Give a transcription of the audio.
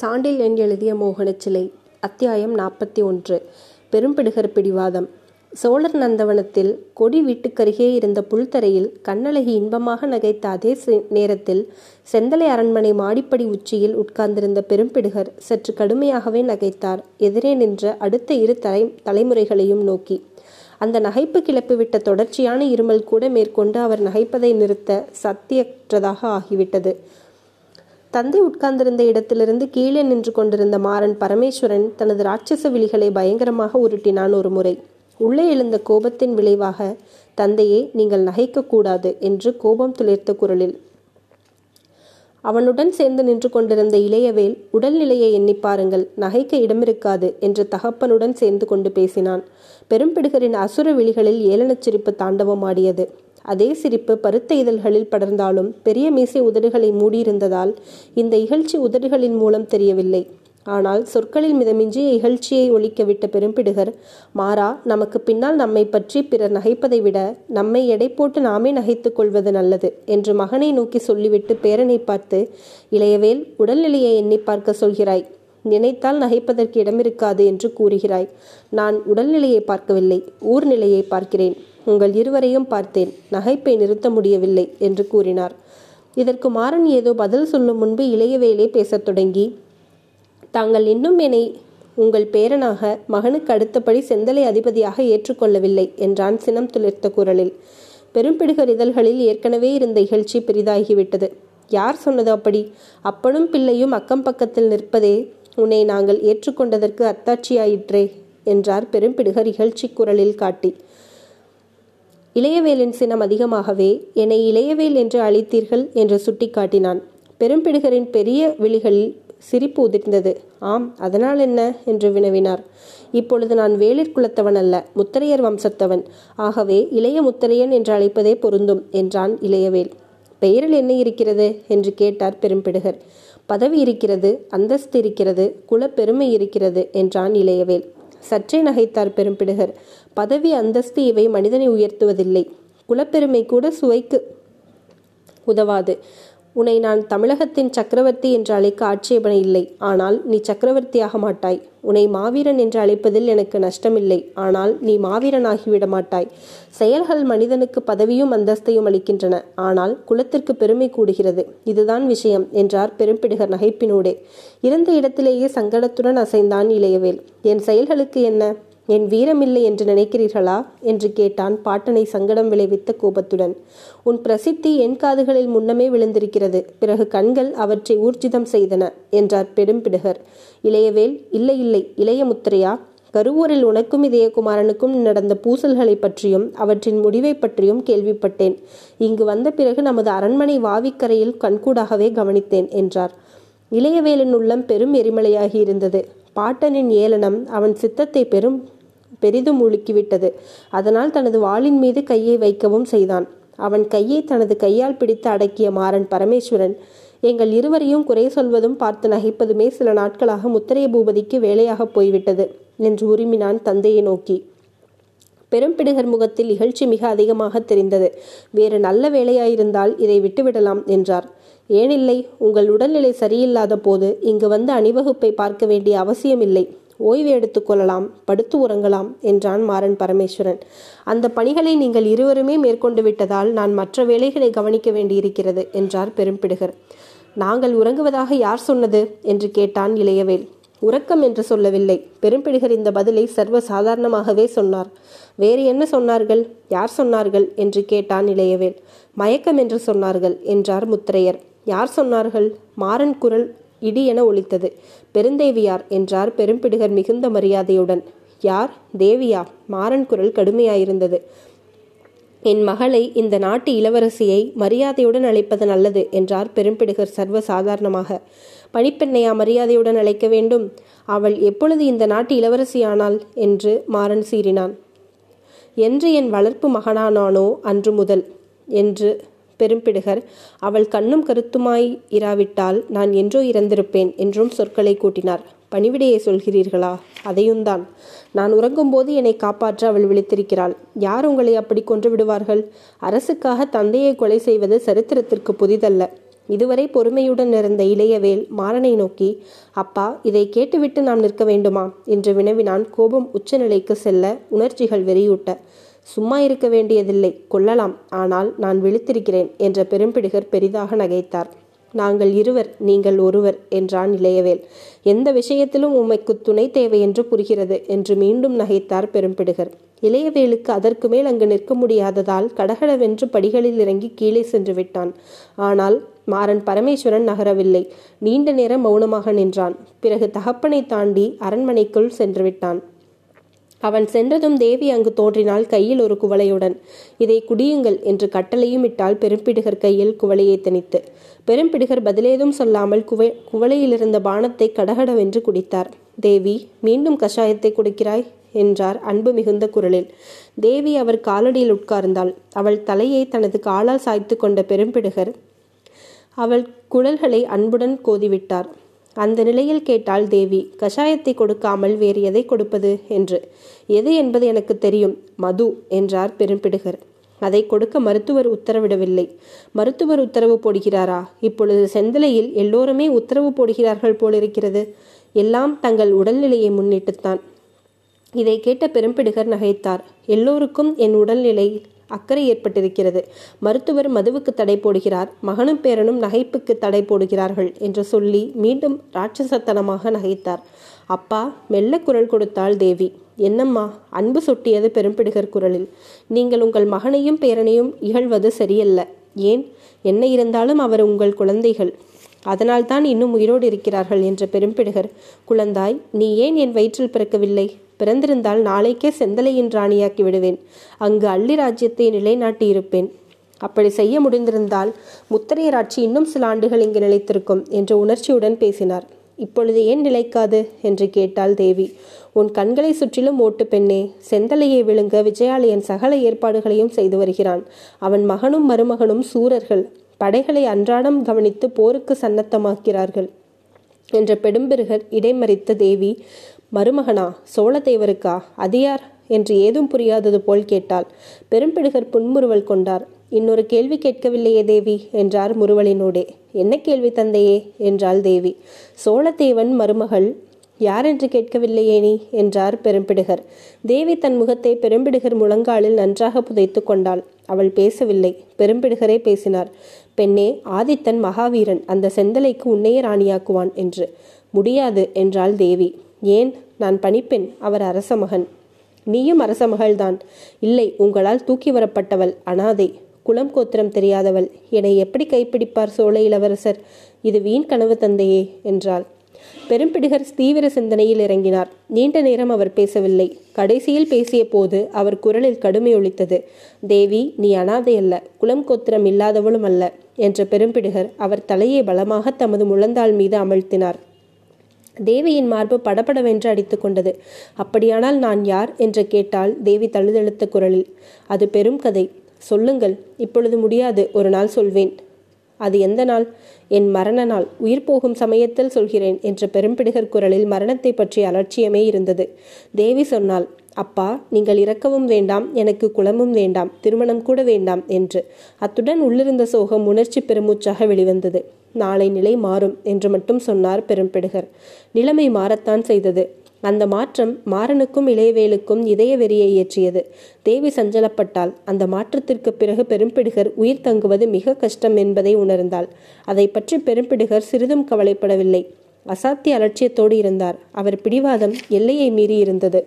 சாண்டில் என் எழுதிய மோகனச் சிலை அத்தியாயம் நாற்பத்தி ஒன்று பெரும்பிடுகர் பிடிவாதம். சோழர் நந்தவனத்தில் கொடி வீட்டுக்கருகே இருந்த புல்தரையில் கண்ணழகி இன்பமாக நகைத்த அதே நேரத்தில் செந்தலை அரண்மனை மாடிப்படி உச்சியில் உட்கார்ந்திருந்த பெரும்பிடுகர் சற்று கடுமையாகவே நகைத்தார். எதிரே நின்ற அடுத்த இரு தலை தலைமுறைகளையும் நோக்கி. அந்த நகைப்பு கிளப்பிவிட்ட தொடர்ச்சியான இருமல் கூட மேற்கொண்டு அவர் நகைப்பதை நிறுத்த சத்தியற்றதாக ஆகிவிட்டது. தந்தை உட்கார்ந்திருந்த இடத்திலிருந்து கீழே நின்று கொண்டிருந்த மாறன் பரமேஸ்வரன் தனது ராட்சச விழிகளை பயங்கரமாக உருட்டினான் ஒரு முறை உள்ளே எழுந்த கோபத்தின் விளைவாக தந்தையே நீங்கள் நகைக்கக்கூடாது என்று கோபம் துளிர்த்த குரலில். அவனுடன் சேர்ந்து நின்று கொண்டிருந்த இளையவேல் உடல்நிலையை எண்ணி பாருங்கள் நகைக்க இடமிருக்காது என்று தகப்பனுடன் சேர்ந்து கொண்டு பேசினான். பெரும்பிடுகரின் அசுர விழிகளில் ஏளனச் சிரிப்பு தாண்டவமாடியது. அதே சிரிப்பு பருத்த இதழ்களில் படர்ந்தாலும் பெரிய மீசை உதடுகளை மூடியிருந்ததால் இந்த இகழ்ச்சி உதடுகளின் மூலம் தெரியவில்லை. ஆனால் சொற்களில் மிதமிஞ்சிய இகழ்ச்சியை ஒழிக்கவிட்ட பெரும்பிடுகர் மாறா நமக்கு பின்னால் நம்மை பற்றி பிறர் நகைப்பதை விட நம்மை எடை போட்டு நாமே நகைத்துக் கொள்வது நல்லது என்று மகனை நோக்கி சொல்லிவிட்டு பேரனை பார்த்து இளையவேல் உடல்நிலையை எண்ணி பார்க்க சொல்கிறாய். நினைத்தால் நகைப்பதற்கு இடமிருக்காது என்று கூறுகிறாய். நான் உடல்நிலையை பார்க்கவில்லை ஊர்நிலையை பார்க்கிறேன். உங்கள் இருவரையும் பார்த்தேன். நகைப்பை நிறுத்த முடியவில்லை என்று கூறினார். இதற்கு மாறன் ஏதோ பதில் சொல்லும் முன்பு இளையவேலே பேசத் தொடங்கி தாங்கள் இன்னும் என்னை உங்கள் பேரனாக மகனுக்கு அடுத்தபடி செந்தலை அதிபதியாக ஏற்றுக்கொள்ளவில்லை என்றான் சினம் துளிர்த்த குரலில். பெரும்பிடுகர் இதழ்களில் ஏற்கனவே இருந்த இகழ்ச்சி பெரிதாகிவிட்டது. யார் சொன்னது அப்படி? அப்பனும் பிள்ளையும் அக்கம் பக்கத்தில் நிற்பதே உன்னை நாங்கள் ஏற்றுக்கொண்டதற்கு அத்தாட்சியாயிற்றே என்றார் பெரும்பிடுகர் இகழ்ச்சி குரலில் காட்டி. இளையவேலின் சினம் அதிகமாகவே என்னை இளையவேல் என்று அழைத்தீர்கள் என்று சுட்டிக்காட்டினான். பெரும்பிடுகரின் பெரிய விழிகளில் சிரிப்பு உதிர்ந்தது. ஆம் அதனால் என்ன? என்று வினவினார். இப்பொழுது நான் வேளிர் குலத்தவன் அல்ல முத்தரையர் வம்சத்தவன். ஆகவே இளைய முத்தரையன் என்று அழைப்பதே பொருந்தும் என்றான் இளையவேல். பெயரில் என்ன இருக்கிறது? என்று கேட்டார் பெரும்பிடுகர். பதவி இருக்கிறது அந்தஸ்து இருக்கிறது குலப்பெருமை இருக்கிறது என்றான் இளையவேல். சற்றே நகைத்தார் பெரும்பிடுகர். பதவி அந்தஸ்து இவை மனிதனை உயர்த்துவதில்லை. குலப்பெருமை கூட சுவைக்கு உதவாது. உன்னை நான் தமிழகத்தின் சக்கரவர்த்தி என்று அழைக்க ஆட்சேபனை இல்லை. ஆனால் நீ சக்கரவர்த்தியாக மாட்டாய். உன்னை மாவீரன் என்று அழைப்பதில் எனக்கு நஷ்டமில்லை. ஆனால் நீ மாவீரனாகிவிட மாட்டாய். செயல்கள் மனிதனுக்கு பதவியும் அந்தஸ்தையும் அளிக்கின்றன. ஆனால் குலத்திற்கு பெருமை கூடுகிறது. இதுதான் விஷயம் என்றார் பெரும்பிடுகர் நகைப்பினோடே. இருந்த இடத்திலேயே சங்கடத்துடன் அசைந்தான் இளையவேல். என் செயல்களுக்கு என்ன? என் வீரமில்லை என்று நினைக்கிறீர்களா? என்று கேட்டான் பாட்டனை சங்கடம் விளைவித்த கோபத்துடன். உன் பிரசித்தி என் காதுகளில் முன்னமே விழுந்திருக்கிறது. பிறகு கண்கள் அவற்றை ஊர்ஜிதம் செய்தன என்றார் பெரும்பிடுகர் இளையவேல் இல்லை இல்லை இளைய முத்திரையா? கருவூரில் உனக்கும் இதயகுமாரனுக்கும் நடந்த பூசல்களை பற்றியும் அவற்றின் முடிவை பற்றியும் கேள்விப்பட்டேன். இங்கு வந்த பிறகு நமது அரண்மனை வாவிக்கரையில் கண்கூடாகவே கவனித்தேன் என்றார். இளையவேலின் உள்ளம் பெரும் எரிமலையாகி இருந்தது. பாட்டனின் ஏளனம் அவன் சித்தத்தை பெரும் பெரிதும் உலுக்கிவிட்டது. அதனால் தனது வாளின் மீது கையை வைக்கவும் செய்தான். அவன் கையை தனது கையால் பிடித்து அடக்கிய மாறன் பரமேஸ்வரன் எங்கள் இருவரையும் குறை சொல்வதும் பார்த்து நகைப்பதுமே சில நாட்களாக முத்திரைய பூபதிக்கு வேலையாக போய்விட்டது என்று உரிமினான் தந்தையை நோக்கி. பெரும்பிடுகர் முகத்தில் இகழ்ச்சி மிக அதிகமாக தெரிந்தது. வேறு நல்ல வேலையாயிருந்தால் இதை விட்டுவிடலாம் என்றார். ஏனில்லை உங்கள் உடல்நிலை சரியில்லாத போது இங்கு வந்து அணிவகுப்பை பார்க்க வேண்டிய அவசியமில்லை. ஓய்வு எடுத்துக்கொள்ளலாம் படுத்து உறங்கலாம் என்றான் மாறன் பரமேஸ்வரன். அந்த பணிகளை நீங்கள் இருவருமே மேற்கொண்டு விட்டதால் நான் மற்ற வேலைகளை கவனிக்க வேண்டியிருக்கிறது என்றார் பெரும்பிடுகர் நாங்கள் உறங்குவதாக யார் சொன்னது? என்று கேட்டான் இளையவேல். உறக்கம் என்று சொல்லவில்லை. பெரும்பிடுகர் இந்த பதிலை சர்வ சாதாரணமாகவே சொன்னார். வேறு என்ன சொன்னார்கள்? யார் சொன்னார்கள்? என்று கேட்டான் இளையவேல். மயக்கம் என்று சொன்னார்கள் என்றார் முத்திரையர். யார் சொன்னார்கள்? மாறன் குரல் இடி என ஒலித்தது. பெருந்தேவியார் என்றார் பெரும்பிடுகர் மிகுந்த மரியாதையுடன். யார்? தேவியா? மாறன் குரல் கடுமையாயிருந்தது. என் மகளை இந்த நாட்டு இளவரசியை மரியாதையுடன் அழைப்பது நல்லது என்றார் பெரும்பிடுகர் சர்வ சாதாரணமாக பணிப்பெண்ணையா மரியாதையுடன் அழைக்க வேண்டும். அவள் எப்பொழுது இந்த நாட்டு இளவரசியானாள்? என்று மாறன் சீறினான். என்று என் வளர்ப்பு மகனானானோ அன்று முதல்? என்று பெரும்பிடுகர் அவள் கண்ணும் கருத்துமாய் இராவிட்டால் நான் என்றோ இறந்திருப்பேன் என்றும் சொற்களை கூட்டினார். பணிவிடையை சொல்கிறீர்களா? அதையும்தான். நான் உறங்கும்போது என்னை காப்பாற்ற அவள் விழித்திருக்கிறாள். யார் உங்களை அப்படி கொன்று விடுவார்கள்? அரசுக்காக தந்தையை கொலை செய்வது சரித்திரத்திற்கு புதிதல்ல. இதுவரை பொறுமையுடன் இருந்த இளையவேல் மாறனை நோக்கி அப்பா இதை கேட்டுவிட்டு நாம் நிற்க வேண்டுமா? என்று வினவினான் கோபம் உச்சநிலைக்கு செல்ல உணர்ச்சிகள் வெறியூட்ட. சும்மா இருக்க வேண்டியதில்லை கொள்ளலாம் ஆனால் நான் விழித்திருக்கிறேன் என்ற பெரும்பிடுகர் பெரிதாக நகைத்தார். நாங்கள் இருவர் நீங்கள் ஒருவர் என்றான் இளையவேல். எந்த விஷயத்திலும் உமைக்கு துணை தேவை என்று புரிகிறது என்று மீண்டும் நகைத்தார் பெரும்பிடுகர். இளையவேலுக்கு அதற்கு மேல் அங்கு நிற்க முடியாததால் கடகடவென்று படிகளில் இறங்கி கீழே சென்று விட்டான். ஆனால் மாறன் பரமேஸ்வரன் நகரவில்லை. நீண்ட நேரம் மௌனமாக நின்றான். பிறகு தகப்பனை தாண்டி அரண்மனைக்குள் சென்று விட்டான். அவன் சென்றதும் தேவி அங்கு தோன்றினாள் கையில் ஒரு குவளையுடன் இதை குடியுங்கள் என்று கட்டளையும் இட்டால் பெரும்பிடுகர் கையில் குவளையை திணித்து பெரும்பிடுகர் பதிலேதும் சொல்லாமல் குவை குவளையிலிருந்த பானத்தை கடகடவென்று குடித்தார். தேவி மீண்டும் கஷாயத்தை குடிக்கிறாய்? என்றார் அன்பு மிகுந்த குரலில். தேவி அவர் காலடியில் உட்கார்ந்தாள். அவள் தலையை தனது காலால் சாய்த்து கொண்ட பெரும்பிடுகர் அவள் குழல்களை அன்புடன் கோதிவிட்டார். அந்த நிலையில் கேட்டாள் தேவி கஷாயத்தை கொடுக்காமல் வேறு எதை கொடுப்பது? என்று. எது என்பது எனக்கு தெரியும் மது என்றார் பெரும்பிடுகர். அதை கொடுக்க மருத்துவர் உத்தரவிடவில்லை. மருத்துவர் உத்தரவு போடுகிறாரா? இப்பொழுது செந்தலையில் எல்லோருமே உத்தரவு போடுகிறார்கள் போலிருக்கிறது. எல்லாம் தங்கள் உடல்நிலையை முன்னிட்டுத்தான். இதை கேட்ட பெரும்பிடுகர் நகைத்தார். எல்லோருக்கும் என் உடல்நிலை அக்கறை ஏற்பட்டிருக்கிறது. மருத்துவர் மதுவுக்கு தடை போடுகிறார். மகனும் பேரனும் நகைப்புக்கு தடை போடுகிறார்கள் என்று சொல்லி மீண்டும் ராட்சசத்தனமாக நகைத்தார். அப்பா மெல்ல குரல் கொடுத்தாள் தேவி. என்னம்மா அன்பு சொட்டியது பெரும்பிடுகர் குரலில். நீங்கள் உங்கள் மகனையும் பேரனையும் இகழ்வது சரியல்ல. ஏன்? என்ன இருந்தாலும் அவர் உங்கள் குழந்தைகள். அதனால்தான் இன்னும் உயிரோடு இருக்கிறார்கள் என்ற பெரும்பிடுகர் குழந்தாய் நீ ஏன் என் வயிற்றில் பிறக்கவில்லை? பிறந்திருந்தால் நாளைக்கே செந்தலையின் ராணியாக்கி விடுவேன். அங்கு அள்ளி ராஜ்யத்தை நிலைநாட்டி இருப்பேன் அப்படி செய்ய முடிந்திருந்தால் முத்தரையராட்சி இன்னும் சில ஆண்டுகள் இங்கு நிலைத்திருக்கும் என்ற உணர்ச்சியுடன் பேசினார். இப்பொழுது ஏன் நிலைக்காது? என்று கேட்டாள் தேவி. உன் கண்களை சுற்றிலும் ஓட்டு பெண்ணே செந்தலையை விழுங்க விஜயாலயன் சகல ஏற்பாடுகளையும் செய்து வருகிறான். அவன் மகனும் மருமகனும் சூரர்கள். படைகளை அன்றாடம் கவனித்து போருக்கு சன்னத்தமாக்கிறார்கள் என்ற பெடும்பிருகர் இடைமறித்த தேவி மருமகனா சோழதேவருக்கா அதியார்? என்று ஏதும் புரியாதது போல் கேட்டாள். பெரும்பிடுகர் புன்முறுவல் கொண்டார். இன்னொரு கேள்வி கேட்கவில்லையே தேவி என்றார் முறுவலினோடே. என்ன கேள்வி தந்தையே? என்றாள் தேவி. சோழதேவன் மருமகள் யாரென்று கேட்கவில்லையே நீ? என்றார் பெரும்பிடுகர். தேவி தன் முகத்தை பெரும்பிடுகர் முழங்காலில் நன்றாக புதைத்து கொண்டாள். அவள் பேசவில்லை. பெரும்பிடுகரே பேசினார். பெண்ணே ஆதித்தன் மகாவீரன் அந்த செந்தலைக்கு உன்னையே ராணியாக்குவான் என்று. முடியாது என்றாள் தேவி. ஏன்? நான் பணிப்பெண் அவர் அரச மகன். நீயும் அரச மகள்தான். இல்லை உங்களால் தூக்கி வரப்பட்டவள் அனாதை. குலம் கோத்திரம் தெரியாதவள். என்னை எப்படி கைப்பிடிப்பார் சோழ இளவரசர்? இது வீண் கனவு தந்தையே என்றாள். பெரும்பிடிகர் தீவிர சிந்தனையில் இறங்கினார். நீண்ட நேரம் அவர் பேசவில்லை. கடைசியில் பேசிய போது அவர் குரலில் கடுமை ஒழித்தது தேவி நீ அனாதை அல்ல. குலம் கோத்திரம் இல்லாதவளும் அல்ல என்ற பெரும்பிடுகர் அவர் தலையை பலமாக தமது முழந்தாள் மீது அமழ்த்தினார். தேவியின் மார்பு படபடவென்று அடித்து கொண்டது. அப்படியானால் நான் யார்? என்று கேட்டால் தேவி தழுதழுத்த குரலில். அது பெரும் கதை. சொல்லுங்கள். இப்பொழுது முடியாது. ஒரு நாள் சொல்வேன். அது எந்த நாள்? என் மரண நாள். உயிர் போகும் சமயத்தில் சொல்கிறேன் என்ற பெரும்பிடுகர் குரலில் மரணத்தை பற்றிய அலட்சியமே இருந்தது. தேவி சொன்னாள் அப்பா நீங்கள் இறக்கவும் வேண்டாம் எனக்கு குளமும் வேண்டாம் திருமணம் கூட வேண்டாம் என்று. அத்துடன் உள்ளிருந்த சோகம் உணர்ச்சி பெருமூச்சாக வெளிவந்தது. நாளை நிலை மாறும் என்று மட்டும் சொன்னார் பெரும்பிடுகர். நிலைமை மாறத்தான் செய்தது. அந்த மாற்றம் மாறனுக்கும் இளையவேலுக்கும் இதய வெறியை ஏற்றியது. தேவி சஞ்சலப்பட்டால் அந்த மாற்றத்திற்கு பிறகு பெரும்பிடுகர் உயிர் தங்குவது மிக கஷ்டம் என்பதை உணர்ந்தாள். அதை பற்றி பெரும்பிடுகர் சிறிதும் கவலைப்படவில்லை. அசாத்திய அலட்சியத்தோடு இருந்தார். அவர் பிடிவாதம் எல்லையை மீறி இருந்தது